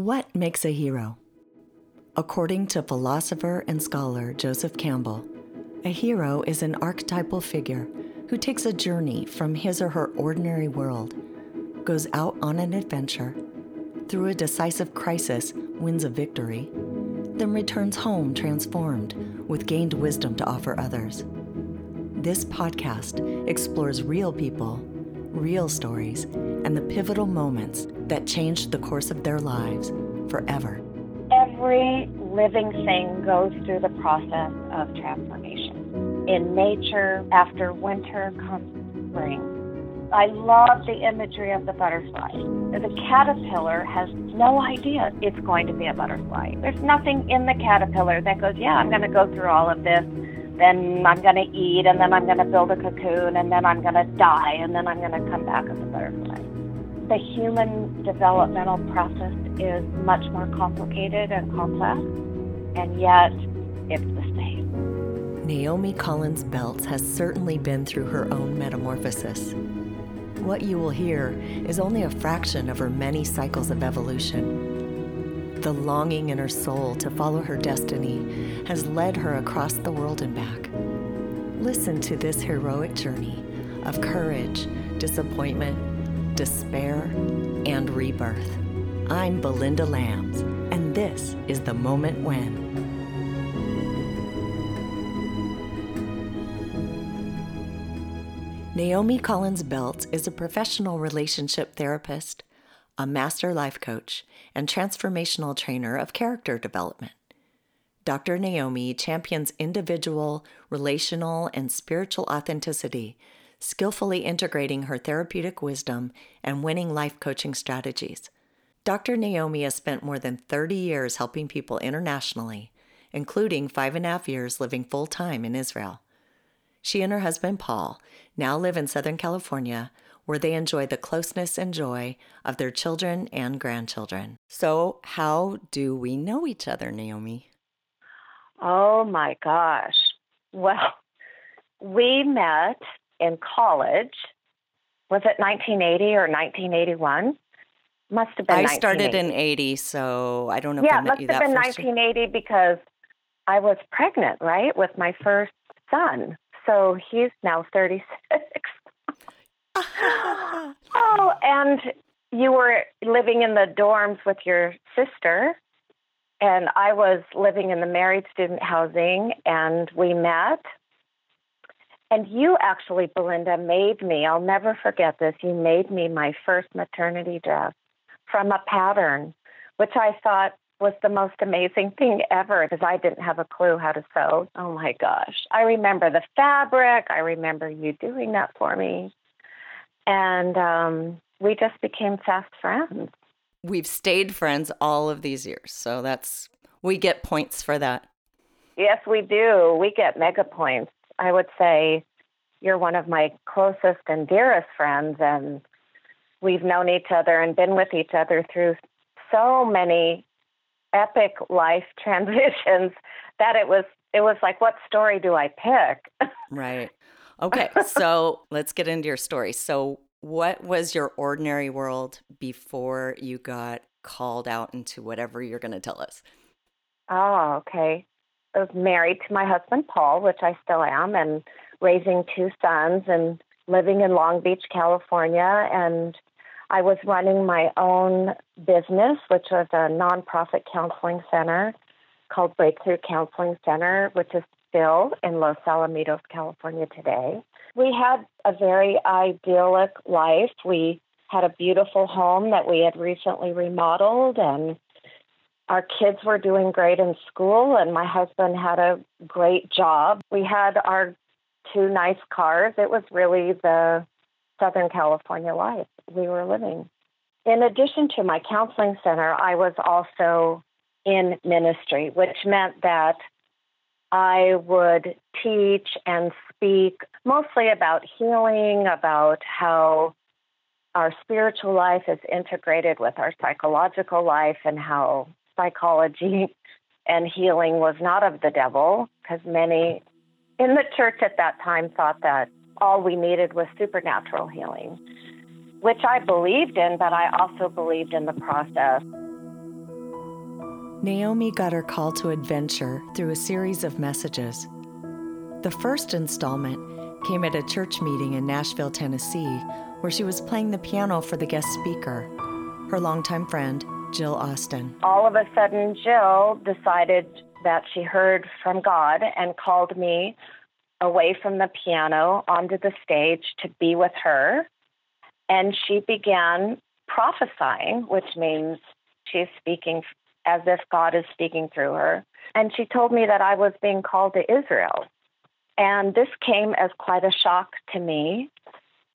What makes a hero? According to philosopher and scholar Joseph Campbell, a hero is an archetypal figure who takes a journey from his or her ordinary world, goes out on an adventure, through a decisive crisis wins a victory, then returns home transformed with gained wisdom to offer others. This podcast explores real people, real stories, and the pivotal moments that changed the course of their lives forever. Every living thing goes through the process of transformation. In nature, after winter comes spring. I love the imagery of the butterfly. The caterpillar has no idea it's going to be a butterfly. There's nothing in the caterpillar that goes, yeah, I'm going to go through all of this then I'm going to eat, and then I'm going to build a cocoon, and then I'm going to die, and then I'm going to come back as a butterfly. The human developmental process is much more complicated and complex, and yet it's the same. Naomi Collins Beltz has certainly been through her own metamorphosis. What you will hear is only a fraction of her many cycles of evolution the longing in her soul to follow her destiny has led her across the world and back. Listen to this heroic journey of courage, disappointment, despair, and rebirth. I'm Belinda Lams, and this is The Moment When. Naomi Collins Belt is a professional relationship therapist a master life coach, and transformational trainer of character development. Dr. Naomi champions individual, relational, and spiritual authenticity, skillfully integrating her therapeutic wisdom and winning life coaching strategies. Dr. Naomi has spent more than 30 years helping people internationally, including five and a half years living full time in Israel. She and her husband Paul now live in Southern California where they enjoy the closeness and joy of their children and grandchildren. So, how do we know each other, Naomi? Oh my gosh. Well, we met in college. Was it 1980 or 1981? Must have been. I started in 80, so I don't know. Yeah, it must have been 1980 year. because I was pregnant, right, with my first son. So he's now 36. oh, and you were living in the dorms with your sister, and I was living in the married student housing, and we met. And you actually, Belinda, made me, I'll never forget this, you made me my first maternity dress from a pattern, which I thought was the most amazing thing ever because I didn't have a clue how to sew. Oh my gosh. I remember the fabric. I remember you doing that for me and um, we just became fast friends. We've stayed friends all of these years, so that's we get points for that. Yes, we do. We get mega points. I would say you're one of my closest and dearest friends, and we've known each other and been with each other through so many epic life transitions that it was it was like what story do I pick? right. Okay, so let's get into your story. So, what was your ordinary world before you got called out into whatever you're going to tell us? Oh, okay. I was married to my husband, Paul, which I still am, and raising two sons and living in Long Beach, California. And I was running my own business, which was a nonprofit counseling center called Breakthrough Counseling Center, which is still in Los Alamitos, California today. We had a very idyllic life. We had a beautiful home that we had recently remodeled, and our kids were doing great in school, and my husband had a great job. We had our two nice cars. It was really the Southern California life we were living. In addition to my counseling center, I was also in ministry, which meant that I would teach and speak mostly about healing, about how our spiritual life is integrated with our psychological life, and how psychology and healing was not of the devil, because many in the church at that time thought that all we needed was supernatural healing, which I believed in, but I also believed in the process. Naomi got her call to adventure through a series of messages. The first installment came at a church meeting in Nashville, Tennessee, where she was playing the piano for the guest speaker, her longtime friend, Jill Austin. All of a sudden, Jill decided that she heard from God and called me away from the piano onto the stage to be with her. And she began prophesying, which means she's speaking as if God is speaking through her. And she told me that I was being called to Israel. And this came as quite a shock to me.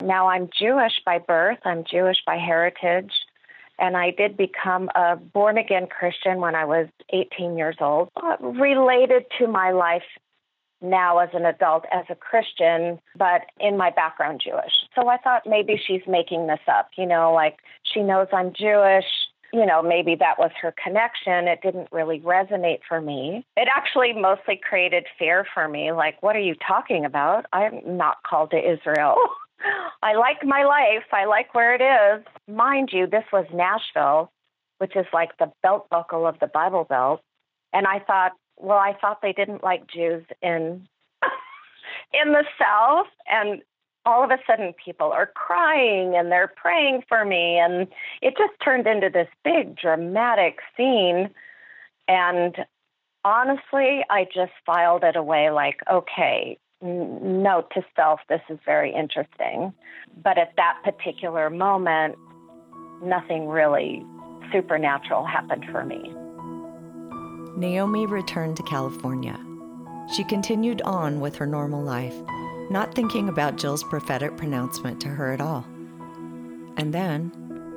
Now I'm Jewish by birth, I'm Jewish by heritage. And I did become a born again Christian when I was 18 years old, related to my life now as an adult as a Christian, but in my background Jewish. So I thought maybe she's making this up, you know, like she knows I'm Jewish. You know, maybe that was her connection. It didn't really resonate for me. It actually mostly created fear for me. Like, what are you talking about? I'm not called to Israel. I like my life. I like where it is. Mind you, this was Nashville, which is like the belt buckle of the Bible Belt. And I thought, well, I thought they didn't like Jews in in the South, and all of a sudden people are crying and they're praying for me, and it just turned into this big dramatic scene. And honestly, I just filed it away like, okay, note to self, this is very interesting. But at that particular moment, nothing really supernatural happened for me. Naomi returned to California. She continued on with her normal life, not thinking about Jill's prophetic pronouncement to her at all. And then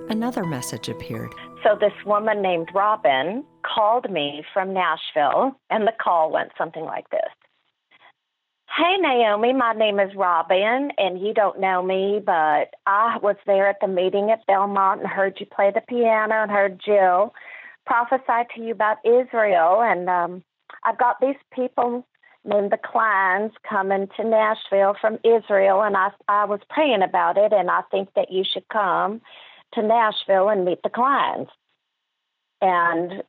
another message appeared. So, this woman named Robin called me from Nashville, and the call went something like this Hey, Naomi, my name is Robin, and you don't know me, but I was there at the meeting at Belmont and heard you play the piano and heard Jill prophesy to you about Israel. And um, I've got these people named the Kleins coming to Nashville from Israel, and I, I was praying about it, and I think that you should come to Nashville and meet the Kleins. And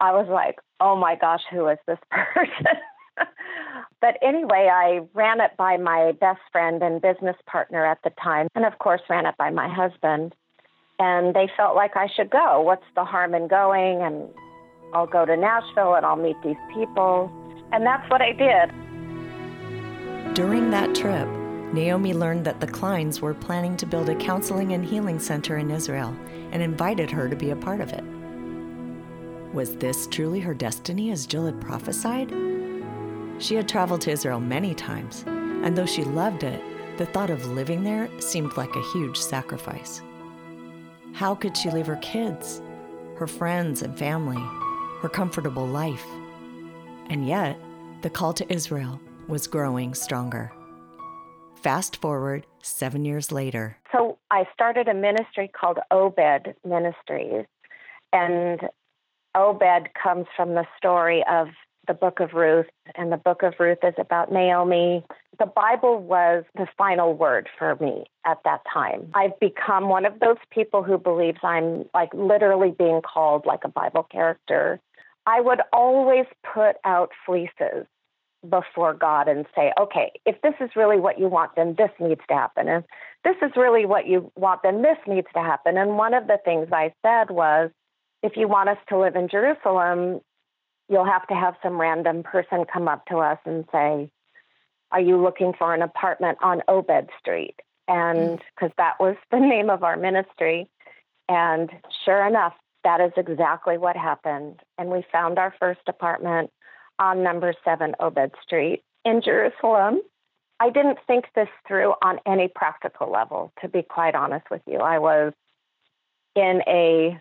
I was like, oh my gosh, who is this person? but anyway, I ran it by my best friend and business partner at the time, and of course, ran it by my husband. And they felt like I should go. What's the harm in going? And I'll go to Nashville and I'll meet these people. And that's what I did. During that trip, Naomi learned that the Kleins were planning to build a counseling and healing center in Israel and invited her to be a part of it. Was this truly her destiny as Jill had prophesied? She had traveled to Israel many times, and though she loved it, the thought of living there seemed like a huge sacrifice. How could she leave her kids, her friends and family, her comfortable life? And yet, the call to Israel was growing stronger. Fast forward seven years later. So I started a ministry called Obed Ministries. And Obed comes from the story of the book of Ruth, and the book of Ruth is about Naomi. The Bible was the final word for me at that time. I've become one of those people who believes I'm like literally being called like a Bible character. I would always put out fleeces before God and say, okay, if this is really what you want, then this needs to happen. And this is really what you want, then this needs to happen. And one of the things I said was, if you want us to live in Jerusalem, you'll have to have some random person come up to us and say, Are you looking for an apartment on Obed Street? And because mm. that was the name of our ministry. And sure enough, that is exactly what happened. And we found our first apartment on number seven Obed Street in Jerusalem. I didn't think this through on any practical level, to be quite honest with you. I was in a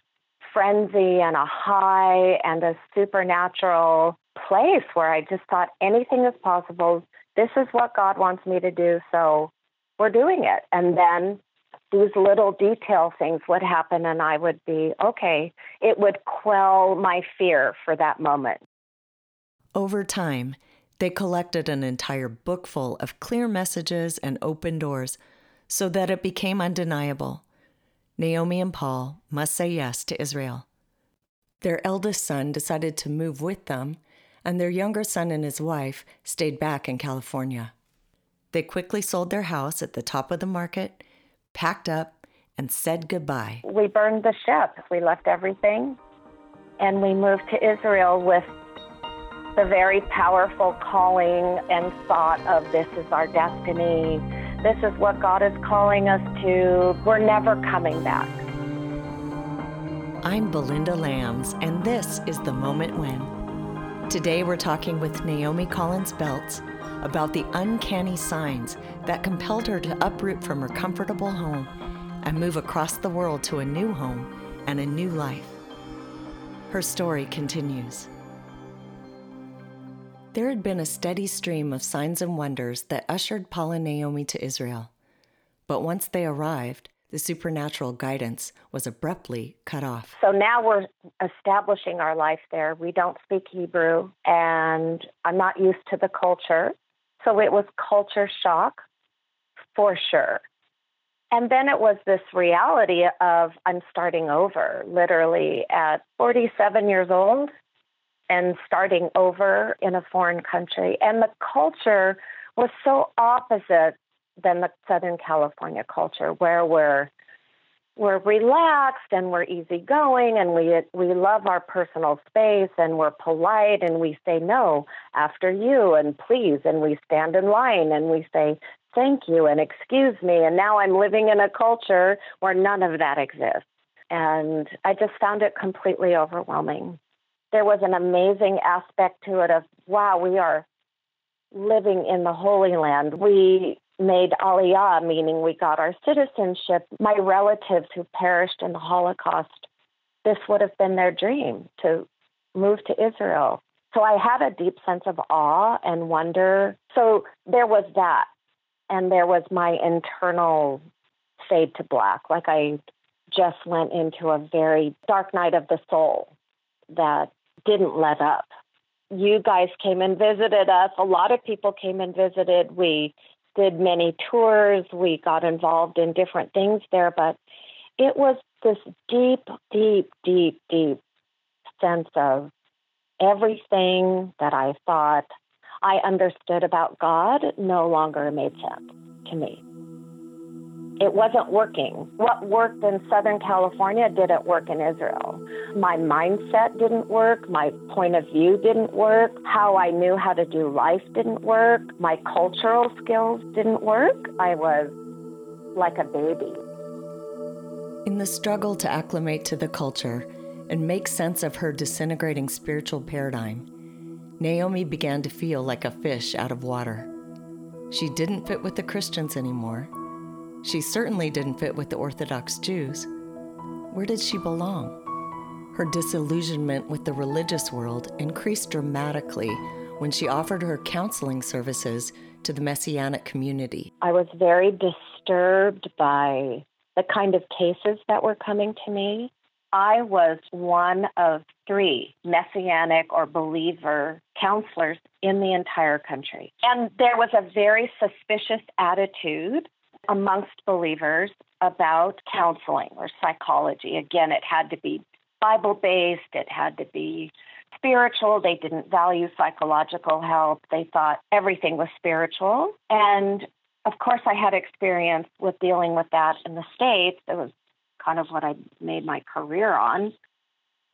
frenzy and a high and a supernatural place where I just thought anything is possible. This is what God wants me to do, so we're doing it. And then these little detail things would happen, and I would be okay. It would quell my fear for that moment. Over time, they collected an entire book full of clear messages and open doors so that it became undeniable Naomi and Paul must say yes to Israel. Their eldest son decided to move with them, and their younger son and his wife stayed back in California. They quickly sold their house at the top of the market, packed up, and said goodbye. We burned the ship. We left everything and we moved to Israel with the very powerful calling and thought of this is our destiny. This is what God is calling us to. We're never coming back. I'm Belinda Lams, and this is The Moment When. Today we're talking with Naomi Collins Beltz about the uncanny signs that compelled her to uproot from her comfortable home and move across the world to a new home and a new life. Her story continues. There had been a steady stream of signs and wonders that ushered Paul and Naomi to Israel. But once they arrived, the supernatural guidance was abruptly cut off. So now we're establishing our life there. We don't speak Hebrew, and I'm not used to the culture. So it was culture shock for sure. And then it was this reality of I'm starting over, literally at 47 years old and starting over in a foreign country. And the culture was so opposite than the Southern California culture, where we're we're relaxed and we're easygoing and we we love our personal space and we're polite and we say no after you and please and we stand in line and we say thank you and excuse me and now I'm living in a culture where none of that exists and I just found it completely overwhelming. There was an amazing aspect to it of wow we are living in the Holy Land. We made aliyah, meaning we got our citizenship. My relatives who perished in the Holocaust, this would have been their dream to move to Israel. So I had a deep sense of awe and wonder. So there was that. And there was my internal fade to black. Like I just went into a very dark night of the soul that didn't let up. You guys came and visited us. A lot of people came and visited. We did many tours. We got involved in different things there, but it was this deep, deep, deep, deep sense of everything that I thought I understood about God no longer made sense to me it wasn't working. What worked in Southern California didn't work in Israel. My mindset didn't work. My point of view didn't work. How I knew how to do life didn't work. My cultural skills didn't work. I was like a baby. In the struggle to acclimate to the culture and make sense of her disintegrating spiritual paradigm, Naomi began to feel like a fish out of water. She didn't fit with the Christians anymore she certainly didn't fit with the Orthodox Jews. Where did she belong? Her disillusionment with the religious world increased dramatically when she offered her counseling services to the Messianic community. I was very disturbed by the kind of cases that were coming to me. I was one of three Messianic or believer counselors in the entire country. And there was a very suspicious attitude amongst believers about counseling or psychology. Again, it had to be Bible based, it had to be spiritual. They didn't value psychological help. They thought everything was spiritual. And of course, I had experience with dealing with that in the States. It was kind of what I made my career on.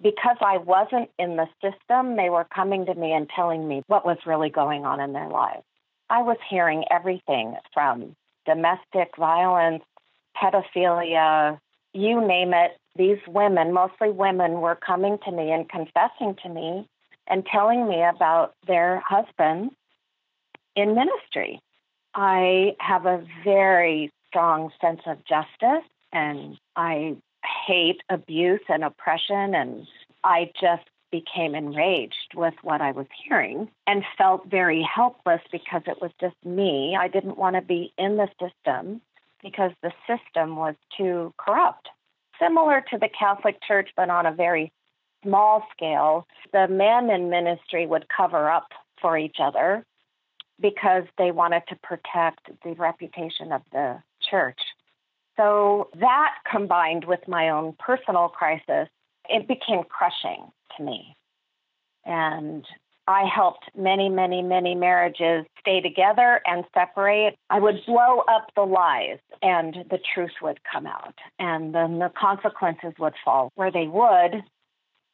Because I wasn't in the system, they were coming to me and telling me what was really going on in their lives. I was hearing everything from domestic violence, pedophilia, you name it. These women, mostly women, were coming to me and confessing to me and telling me about their husbands in ministry. I have a very strong sense of justice and I hate abuse and oppression and I just became enraged with what I was hearing and felt very helpless because it was just me. I didn't want to be in the system because the system was too corrupt. Similar to the Catholic Church, but on a very small scale, the men in ministry would cover up for each other because they wanted to protect the reputation of the church. So that combined with my own personal crisis, it became crushing to me. And I helped many, many, many marriages stay together and separate. I would blow up the lies and the truth would come out. And then the consequences would fall where they would.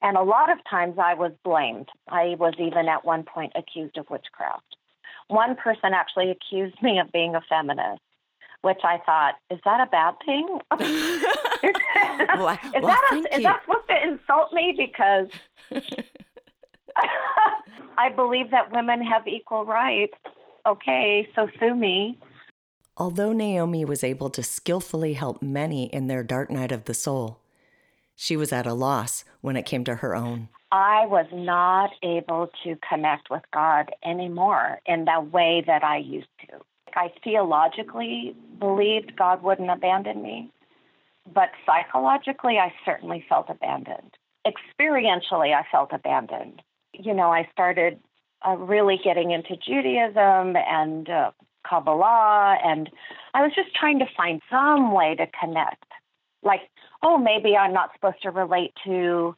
And a lot of times I was blamed. I was even at one point accused of witchcraft. One person actually accused me of being a feminist, which I thought, is that a bad thing? well, is, well, that a, is that supposed to insult me? Because I believe that women have equal rights. Okay, so sue me. Although Naomi was able to skillfully help many in their dark night of the soul, she was at a loss when it came to her own. I was not able to connect with God anymore in the way that I used to. I theologically believed God wouldn't abandon me, but psychologically, I certainly felt abandoned. Experientially, I felt abandoned. You know, I started uh, really getting into Judaism and uh, Kabbalah, and I was just trying to find some way to connect. Like, oh, maybe I'm not supposed to relate to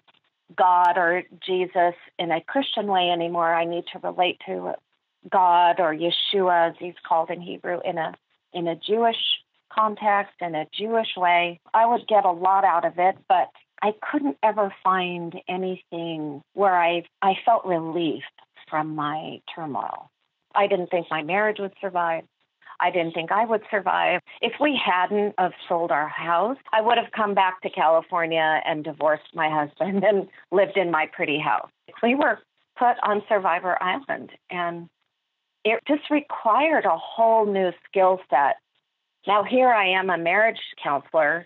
God or Jesus in a Christian way anymore. I need to relate to God or Yeshua, as he's called in Hebrew, in a in a Jewish context in a Jewish way. I would get a lot out of it, but I couldn't ever find anything where I I felt relief from my turmoil. I didn't think my marriage would survive. I didn't think I would survive. If we hadn't have sold our house, I would have come back to California and divorced my husband and lived in my pretty house. We were put on Survivor Island and it just required a whole new skill set. Now here I am a marriage counselor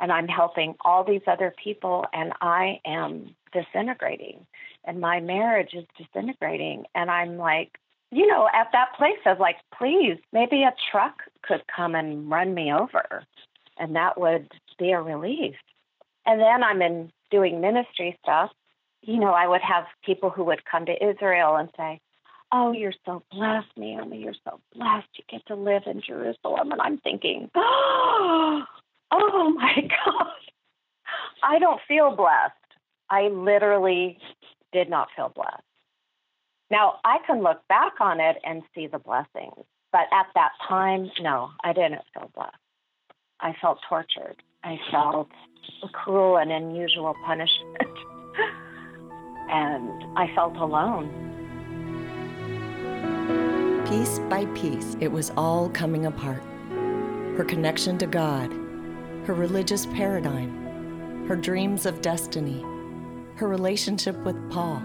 and I'm helping all these other people and I am disintegrating and my marriage is disintegrating and I'm like you know, at that place of like, please, maybe a truck could come and run me over, and that would be a relief. And then I'm in doing ministry stuff. You know, I would have people who would come to Israel and say, Oh, you're so blessed, Naomi. You're so blessed. You get to live in Jerusalem. And I'm thinking, Oh, oh my God. I don't feel blessed. I literally did not feel blessed. Now, I can look back on it and see the blessings, but at that time, no, I didn't feel blessed. I felt tortured. I felt a cruel and unusual punishment. and I felt alone. Piece by piece, it was all coming apart. Her connection to God, her religious paradigm, her dreams of destiny, her relationship with Paul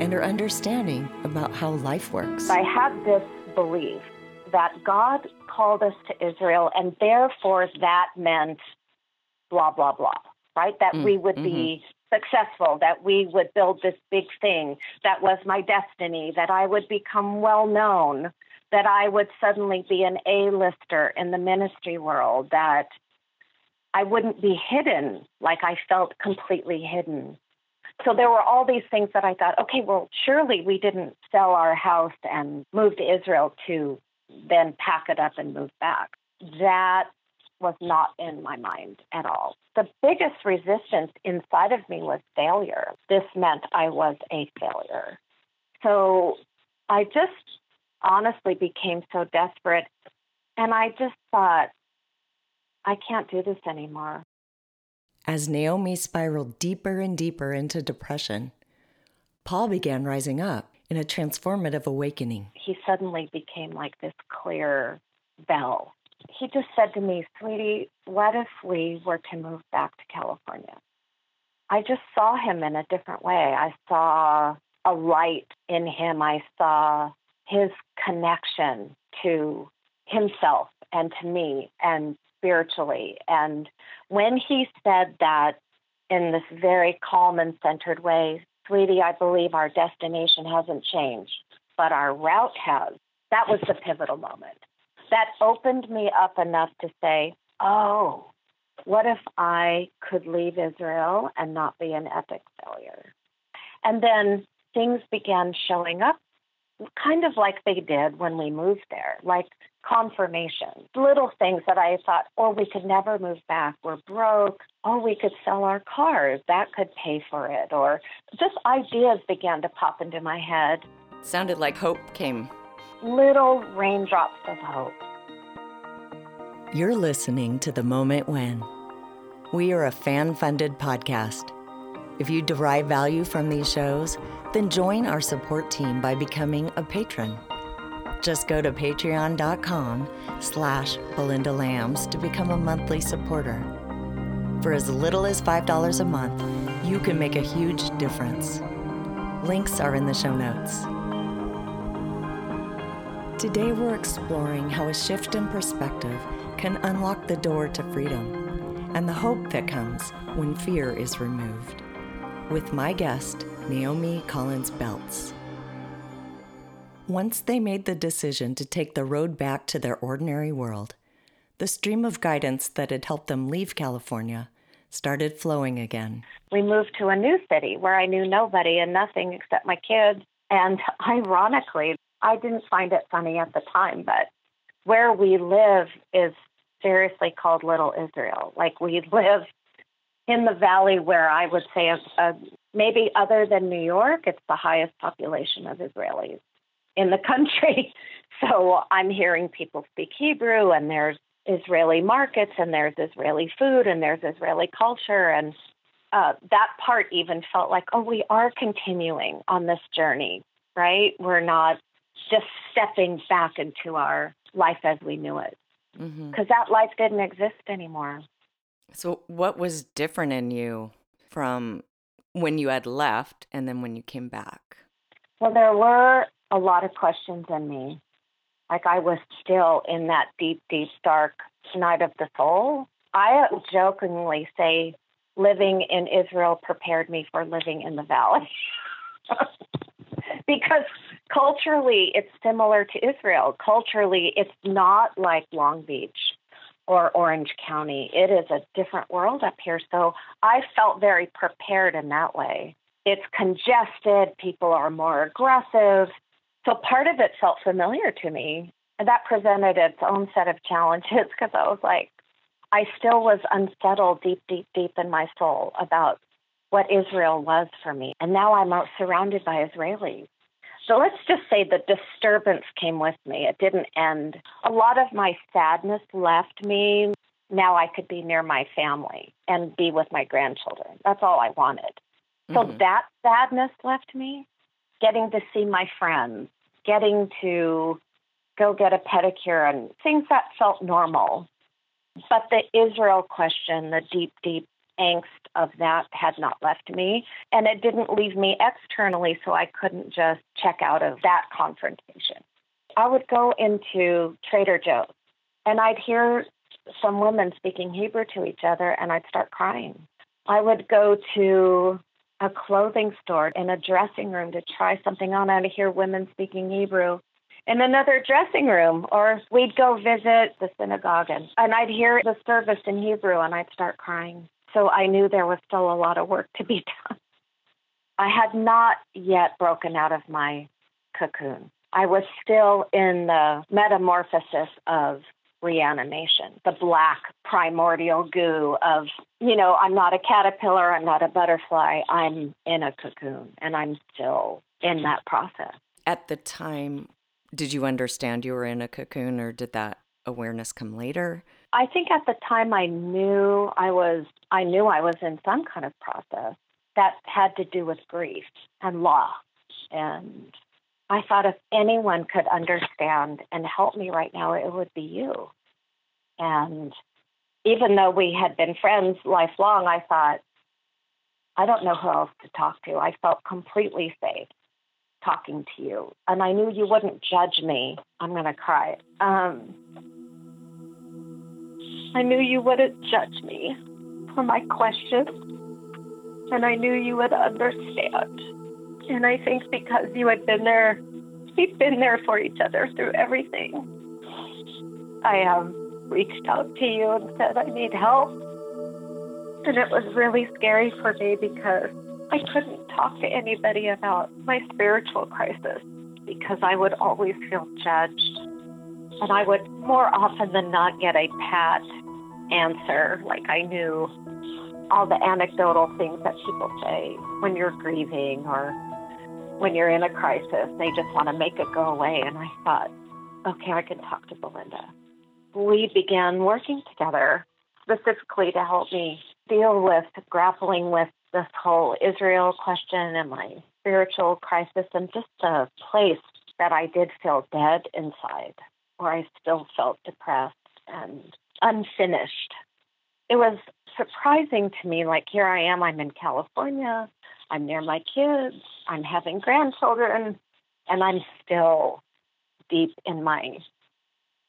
and her understanding about how life works. I had this belief that God called us to Israel, and therefore that meant blah, blah, blah, right? That mm, we would mm-hmm. be successful, that we would build this big thing, that was my destiny, that I would become well known, that I would suddenly be an A-lister in the ministry world, that I wouldn't be hidden like I felt completely hidden so there were all these things that I thought, okay, well, surely we didn't sell our house and move to Israel to then pack it up and move back. That was not in my mind at all. The biggest resistance inside of me was failure. This meant I was a failure. So I just honestly became so desperate. And I just thought, I can't do this anymore. As Naomi spiraled deeper and deeper into depression, Paul began rising up in a transformative awakening. He suddenly became like this clear bell. He just said to me, Sweetie, what if we were to move back to California? I just saw him in a different way. I saw a light in him. I saw his connection to himself and to me and spiritually. And when he said that in this very calm and centered way, sweetie, I believe our destination hasn't changed, but our route has. That was the pivotal moment. That opened me up enough to say, oh, what if I could leave Israel and not be an epic failure? And then things began showing up kind of like they did when we moved there, like confirmation. Little things that I thought, oh, we could never move back. We're broke. Oh, we could sell our cars. That could pay for it. Or just ideas began to pop into my head. Sounded like hope came. Little raindrops of hope. You're listening to The Moment When. We are a fan funded podcast. If you derive value from these shows, then join our support team by becoming a patron. Just go to patreon.com slash Belinda Lams to become a monthly supporter. For as little as $5 a month, you can make a huge difference. Links are in the show notes. Today, we're exploring how a shift in perspective can unlock the door to freedom and the hope that comes when fear is removed. With my guest, Naomi Collins Beltz. Once they made the decision to take the road back to their ordinary world, the stream of guidance that had helped them leave California started flowing again. We moved to a new city where I knew nobody and nothing except my kids. And ironically, I didn't find it funny at the time, but where we live is seriously called Little Israel. Like we live in the valley where I would say, maybe other than New York, it's the highest population of Israelis in the country. So I'm hearing people speak Hebrew, and there's Israeli markets, and there's Israeli food, and there's Israeli culture. And uh, that part even felt like, oh, we are continuing on this journey, right? We're not just stepping back into our life as we knew it. Because mm-hmm. that life didn't exist anymore. So, what was different in you from when you had left and then when you came back? Well, there were a lot of questions in me. Like I was still in that deep, deep, dark night of the soul. I jokingly say living in Israel prepared me for living in the valley. because culturally, it's similar to Israel. Culturally, it's not like Long Beach or Orange County. It is a different world up here. So I felt very prepared in that way. It's congested, people are more aggressive, so part of it felt familiar to me. And that presented its own set of challenges because I was like, I still was unsettled deep, deep, deep in my soul about what Israel was for me. And now I'm out surrounded by Israelis. So let's just say the disturbance came with me. It didn't end. A lot of my sadness left me. Now I could be near my family and be with my grandchildren. That's all I wanted. So mm-hmm. that sadness left me getting to see my friends, getting to go get a pedicure, and things that felt normal. But the Israel question, the deep, deep angst of that had not left me. And it didn't leave me externally, so I couldn't just check out of that confrontation. I would go into Trader Joe's and I'd hear some women speaking Hebrew to each other, and I'd start crying. I would go to a clothing store in a dressing room to try something on and to hear women speaking Hebrew in another dressing room or we'd go visit the synagogue and, and I'd hear the service in Hebrew and I'd start crying. So I knew there was still a lot of work to be done. I had not yet broken out of my cocoon. I was still in the metamorphosis of reanimation, the black primordial goo of, you know, I'm not a caterpillar, I'm not a butterfly, I'm in a cocoon, and I'm still in that process. At the time, did you understand you were in a cocoon, or did that awareness come later? I think at the time I knew I was, I knew I was in some kind of process that had to do with grief and loss and I thought if anyone could understand and help me right now, it would be you. And even though we had been friends lifelong, I thought, I don't know who else to talk to. I felt completely safe talking to you. And I knew you wouldn't judge me. I'm going to cry. Um, I knew you wouldn't judge me for my questions. And I knew you would understand. And I think because you had been there, we've been there for each other through everything. I um, reached out to you and said, I need help. And it was really scary for me because I couldn't talk to anybody about my spiritual crisis because I would always feel judged. And I would more often than not get a pat answer, like I knew all the anecdotal things that people say when you're grieving or when you're in a crisis. They just want to make it go away. And I thought, okay, I can talk to Belinda. We began working together specifically to help me deal with grappling with this whole Israel question and my spiritual crisis and just a place that I did feel dead inside, where I still felt depressed and unfinished. It was surprising to me, like, here I am, I'm in California, I'm near my kids, I'm having grandchildren, and I'm still deep in my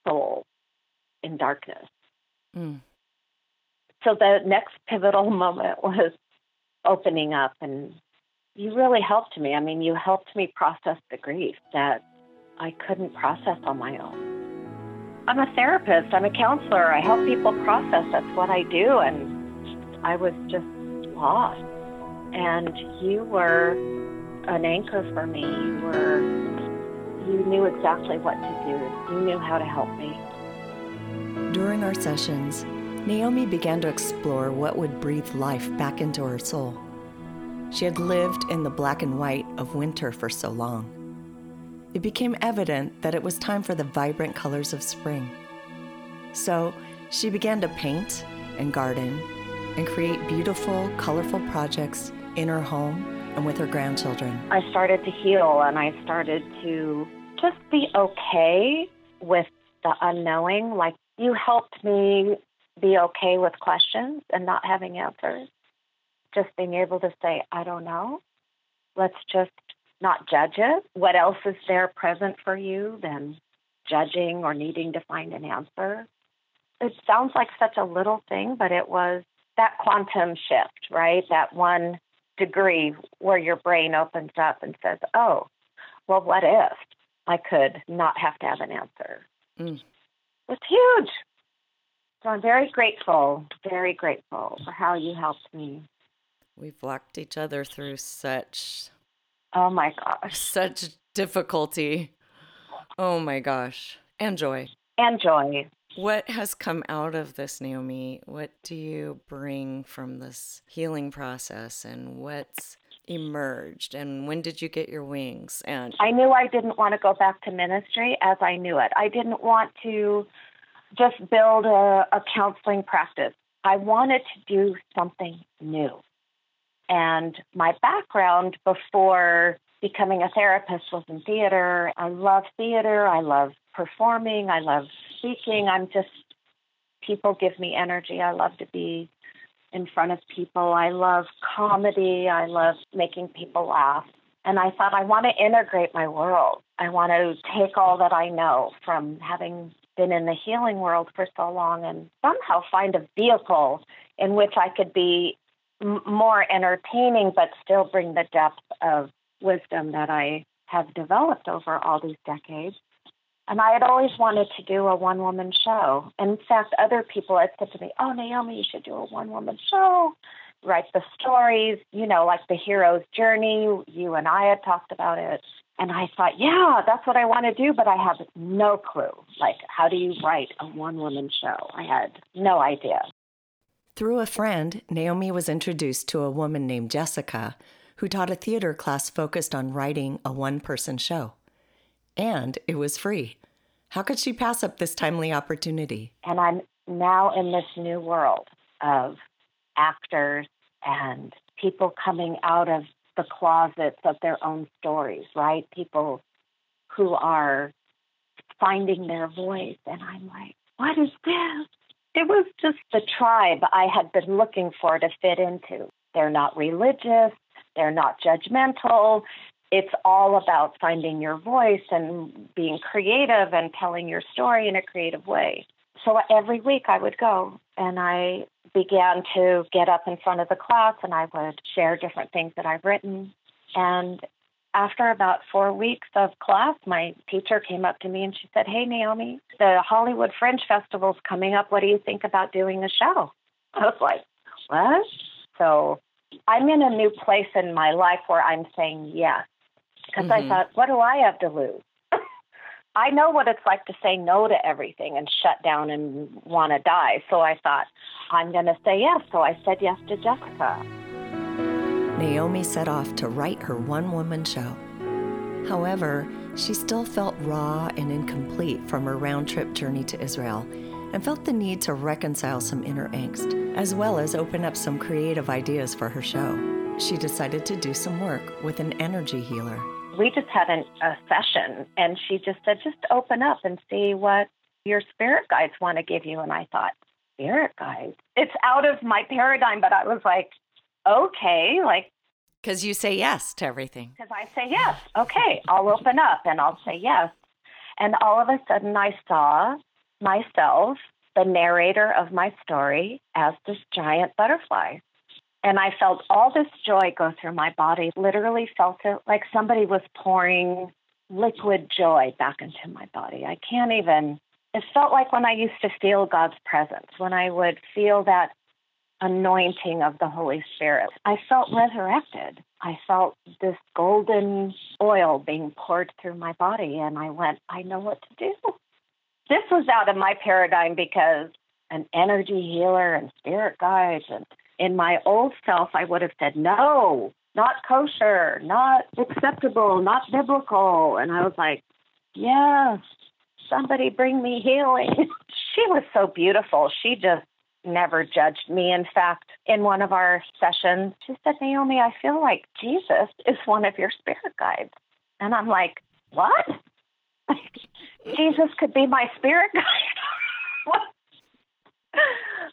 soul in darkness. Mm. So the next pivotal moment was opening up, and you really helped me. I mean, you helped me process the grief that I couldn't process on my own. I'm a therapist, I'm a counselor, I help people process. That's what I do, and I was just lost. And you were an anchor for me. You were you knew exactly what to do. You knew how to help me. During our sessions, Naomi began to explore what would breathe life back into her soul. She had lived in the black and white of winter for so long. It became evident that it was time for the vibrant colors of spring. So she began to paint and garden and create beautiful, colorful projects in her home and with her grandchildren. I started to heal and I started to just be okay with the unknowing. Like you helped me be okay with questions and not having answers. Just being able to say, I don't know. Let's just not judge it. What else is there present for you than judging or needing to find an answer? It sounds like such a little thing, but it was that quantum shift, right? That one degree where your brain opens up and says, oh, well, what if I could not have to have an answer? Mm. It's huge. So I'm very grateful, very grateful for how you helped me. We've walked each other through such Oh my gosh. Such difficulty. Oh my gosh. And joy. And joy. What has come out of this, Naomi? What do you bring from this healing process and what's emerged and when did you get your wings and I knew I didn't want to go back to ministry as I knew it. I didn't want to just build a, a counseling practice. I wanted to do something new. And my background before becoming a therapist was in theater. I love theater. I love performing. I love speaking. I'm just, people give me energy. I love to be in front of people. I love comedy. I love making people laugh. And I thought, I want to integrate my world. I want to take all that I know from having been in the healing world for so long and somehow find a vehicle in which I could be more entertaining, but still bring the depth of wisdom that I have developed over all these decades. And I had always wanted to do a one woman show. In fact, other people had said to me, Oh, Naomi, you should do a one woman show, write the stories, you know, like the hero's journey. You and I had talked about it. And I thought, yeah, that's what I want to do, but I have no clue. Like, how do you write a one woman show? I had no idea. Through a friend, Naomi was introduced to a woman named Jessica who taught a theater class focused on writing a one person show. And it was free. How could she pass up this timely opportunity? And I'm now in this new world of actors and people coming out of the closets of their own stories, right? People who are finding their voice. And I'm like, what is this? It was just the tribe I had been looking for to fit into. They're not religious, they're not judgmental. It's all about finding your voice and being creative and telling your story in a creative way. So every week I would go and I began to get up in front of the class and I would share different things that I've written. And after about four weeks of class, my teacher came up to me and she said, Hey, Naomi, the Hollywood Fringe Festival's coming up. What do you think about doing a show? I was like, What? So I'm in a new place in my life where I'm saying yes because mm-hmm. I thought, what do I have to lose? I know what it's like to say no to everything and shut down and want to die. So I thought, I'm going to say yes. So I said yes to Jessica. Naomi set off to write her one woman show. However, she still felt raw and incomplete from her round trip journey to Israel and felt the need to reconcile some inner angst, as well as open up some creative ideas for her show. She decided to do some work with an energy healer we just had an, a session and she just said, just open up and see what your spirit guides want to give you. And I thought, spirit guides? It's out of my paradigm, but I was like, okay, like. Because you say yes to everything. Because I say yes. Okay, I'll open up and I'll say yes. And all of a sudden, I saw myself, the narrator of my story, as this giant butterfly. And I felt all this joy go through my body, literally felt it like somebody was pouring liquid joy back into my body. I can't even, it felt like when I used to feel God's presence, when I would feel that anointing of the Holy Spirit. I felt resurrected. I felt this golden oil being poured through my body, and I went, I know what to do. This was out of my paradigm because an energy healer and spirit guides and in my old self, I would have said, no, not kosher, not acceptable, not biblical. And I was like, yes, somebody bring me healing. she was so beautiful. She just never judged me. In fact, in one of our sessions, she said, Naomi, I feel like Jesus is one of your spirit guides. And I'm like, what? Jesus could be my spirit guide?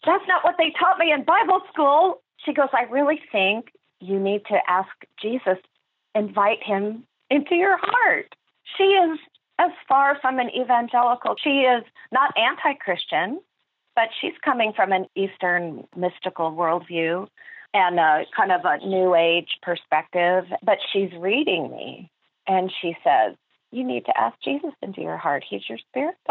That's not what they taught me in Bible school. She goes, I really think you need to ask Jesus, invite him into your heart. She is as far from an evangelical. She is not anti Christian, but she's coming from an Eastern mystical worldview and a kind of a new age perspective. But she's reading me and she says, You need to ask Jesus into your heart. He's your spirit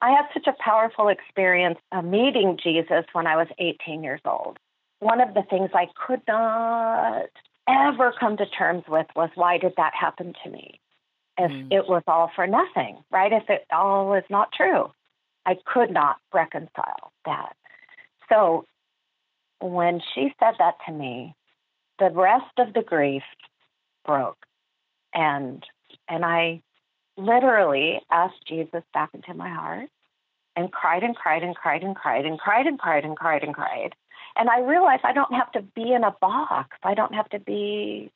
I had such a powerful experience uh, meeting Jesus when I was 18 years old. One of the things I could not ever come to terms with was why did that happen to me? If mm. it was all for nothing, right? If it all was not true, I could not reconcile that. So when she said that to me, the rest of the grief broke, and and I literally asked Jesus back into my heart and cried and cried and cried and cried and cried and cried and cried and cried. And I realized I don't have to be in a box. I don't have to be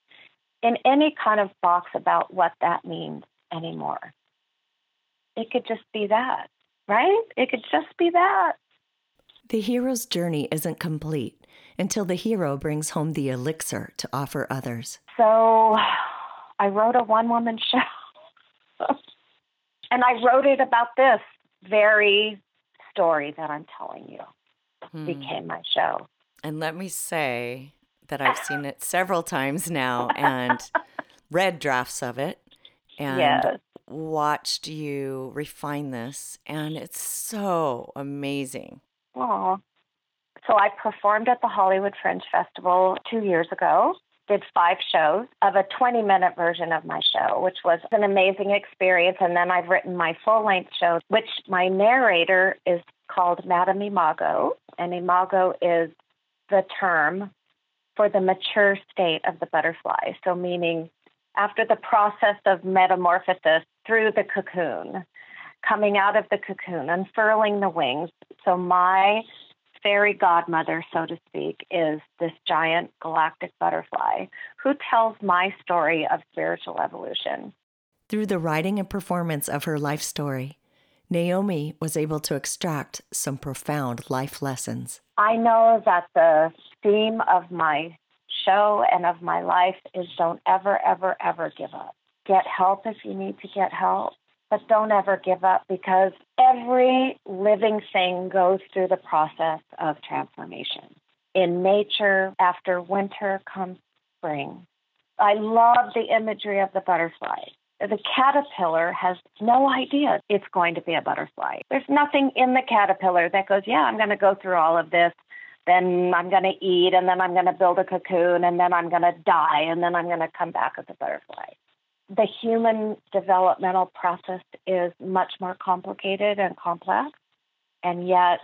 in any kind of box about what that means anymore. It could just be that, right? It could just be that. The hero's journey isn't complete until the hero brings home the elixir to offer others. So I wrote a one woman show and I wrote it about this very story that I'm telling you hmm. became my show. And let me say that I've seen it several times now and read drafts of it and yes. Watched you refine this. And it's so amazing. Oh. So I performed at the Hollywood Fringe Festival two years ago did five shows of a 20 minute version of my show, which was an amazing experience. And then I've written my full length show, which my narrator is called Madame Imago. And Imago is the term for the mature state of the butterfly. So, meaning after the process of metamorphosis through the cocoon, coming out of the cocoon, unfurling the wings. So, my fairy godmother, so to speak, is this giant galactic butterfly who tells my story of spiritual evolution. Through the writing and performance of her life story, Naomi was able to extract some profound life lessons. I know that the theme of my show and of my life is don't ever, ever, ever give up. Get help if you need to get help but don't ever give up because every living thing goes through the process of transformation. In nature, after winter comes spring. I love the imagery of the butterfly. The caterpillar has no idea it's going to be a butterfly. There's nothing in the caterpillar that goes, Yeah, I'm going to go through all of this. then I'm going to eat, and then I'm going to build a cocoon, and then I'm going to die, and then I'm going to come back as a butterfly. The human developmental process is much more complicated and complex, and yet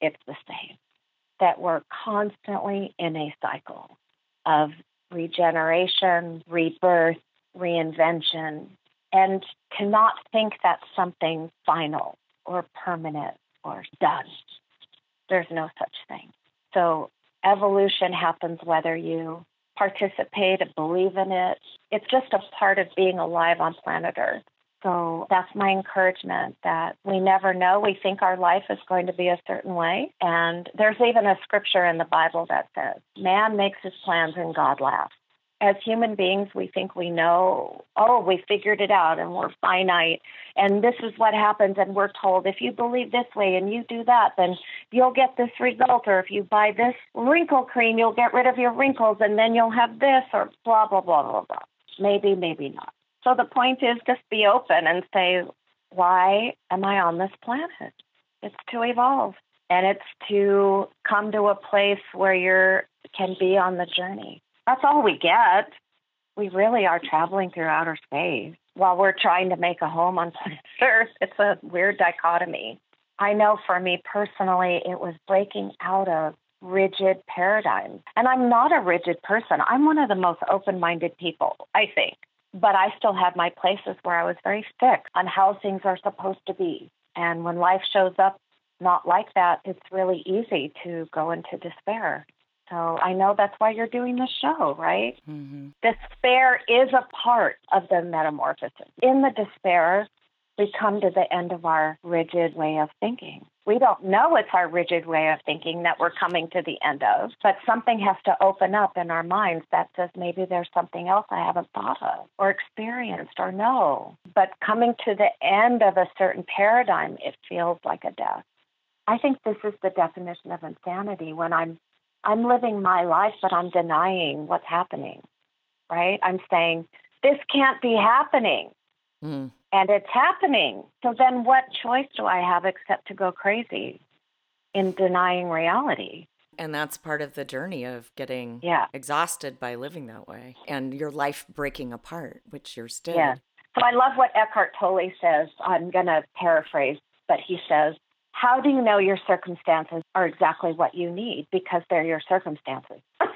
it's the same. That we're constantly in a cycle of regeneration, rebirth, reinvention, and cannot think that's something final or permanent or done. There's no such thing. So evolution happens whether you participate and believe in it. It's just a part of being alive on planet Earth. So that's my encouragement that we never know. We think our life is going to be a certain way. And there's even a scripture in the Bible that says, Man makes his plans and God laughs as human beings, we think we know, oh, we figured it out and we're finite. And this is what happens. And we're told if you believe this way and you do that, then you'll get this result. Or if you buy this wrinkle cream, you'll get rid of your wrinkles and then you'll have this or blah, blah, blah, blah, blah. Maybe, maybe not. So the point is just be open and say, why am I on this planet? It's to evolve. And it's to come to a place where you can be on the journey that's all we get. We really are traveling through outer space while we're trying to make a home on planet Earth. It's a weird dichotomy. I know for me personally, it was breaking out of rigid paradigms. And I'm not a rigid person. I'm one of the most open minded people, I think. But I still have my places where I was very fixed on how things are supposed to be. And when life shows up not like that, it's really easy to go into despair. So I know that's why you're doing the show, right? Mm-hmm. Despair is a part of the metamorphosis. In the despair, we come to the end of our rigid way of thinking. We don't know it's our rigid way of thinking that we're coming to the end of, but something has to open up in our minds that says maybe there's something else I haven't thought of or experienced or know. But coming to the end of a certain paradigm, it feels like a death. I think this is the definition of insanity when I'm I'm living my life, but I'm denying what's happening, right? I'm saying, this can't be happening. Mm. And it's happening. So then what choice do I have except to go crazy in denying reality? And that's part of the journey of getting yeah. exhausted by living that way and your life breaking apart, which you're still. Yeah. So I love what Eckhart Tolle says. I'm going to paraphrase, but he says, how do you know your circumstances are exactly what you need because they're your circumstances?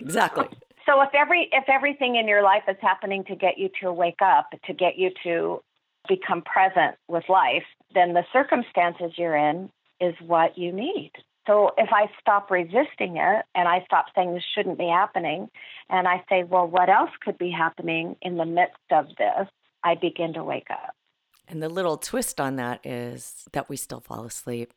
exactly. So if every if everything in your life is happening to get you to wake up, to get you to become present with life, then the circumstances you're in is what you need. So if I stop resisting it and I stop saying this shouldn't be happening and I say, well, what else could be happening in the midst of this? I begin to wake up. And the little twist on that is that we still fall asleep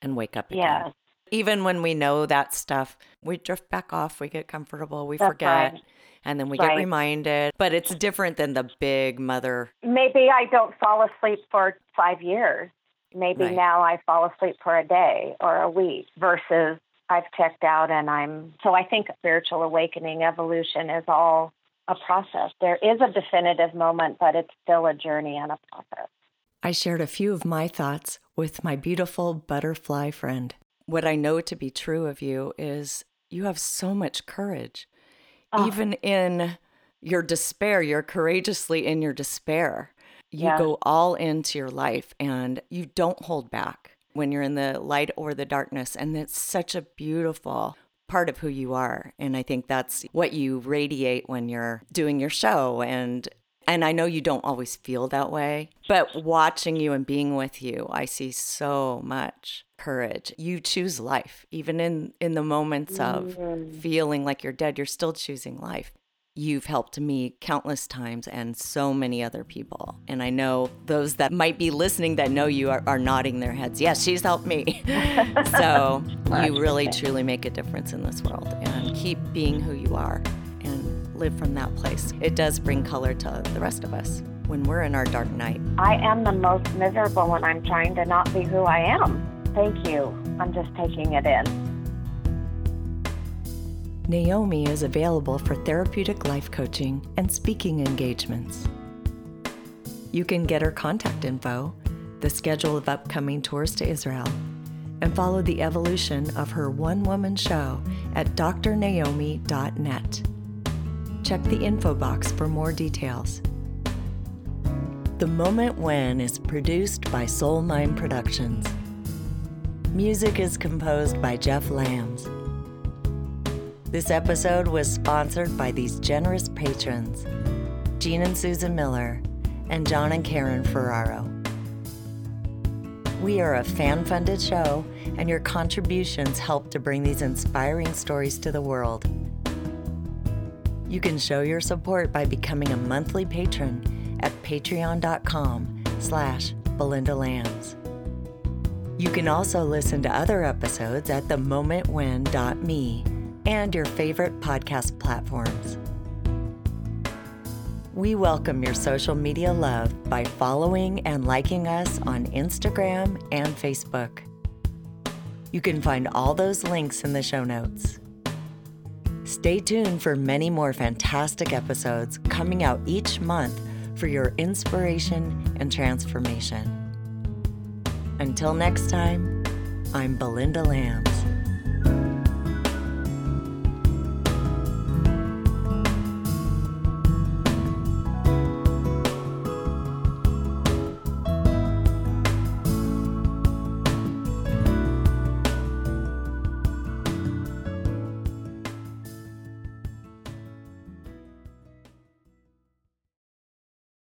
and wake up again. Yeah. Even when we know that stuff, we drift back off, we get comfortable, we That's forget. Right. And then we right. get reminded, but it's different than the big mother. Maybe I don't fall asleep for five years. Maybe right. now I fall asleep for a day or a week versus I've checked out and I'm. So I think spiritual awakening, evolution is all a process. There is a definitive moment, but it's still a journey and a process. I shared a few of my thoughts with my beautiful butterfly friend. What I know to be true of you is you have so much courage. Oh. Even in your despair, you're courageously in your despair. You yeah. go all into your life and you don't hold back when you're in the light or the darkness. And it's such a beautiful part of who you are. And I think that's what you radiate when you're doing your show and and I know you don't always feel that way, but watching you and being with you, I see so much courage. You choose life. Even in in the moments of mm. feeling like you're dead, you're still choosing life. You've helped me countless times and so many other people. And I know those that might be listening that know you are, are nodding their heads. Yes, she's helped me. so you really, truly make a difference in this world and keep being who you are and live from that place. It does bring color to the rest of us when we're in our dark night. I am the most miserable when I'm trying to not be who I am. Thank you. I'm just taking it in. Naomi is available for therapeutic life coaching and speaking engagements. You can get her contact info, the schedule of upcoming tours to Israel, and follow the evolution of her one woman show at drnaomi.net. Check the info box for more details. The Moment When is produced by Soulmine Productions. Music is composed by Jeff Lams. This episode was sponsored by these generous patrons Gene and Susan Miller and John and Karen Ferraro. We are a fan funded show, and your contributions help to bring these inspiring stories to the world. You can show your support by becoming a monthly patron at patreon.com slash Belinda Lams. You can also listen to other episodes at themomentwhen.me and your favorite podcast platforms. We welcome your social media love by following and liking us on Instagram and Facebook. You can find all those links in the show notes. Stay tuned for many more fantastic episodes coming out each month for your inspiration and transformation. Until next time, I'm Belinda Lams.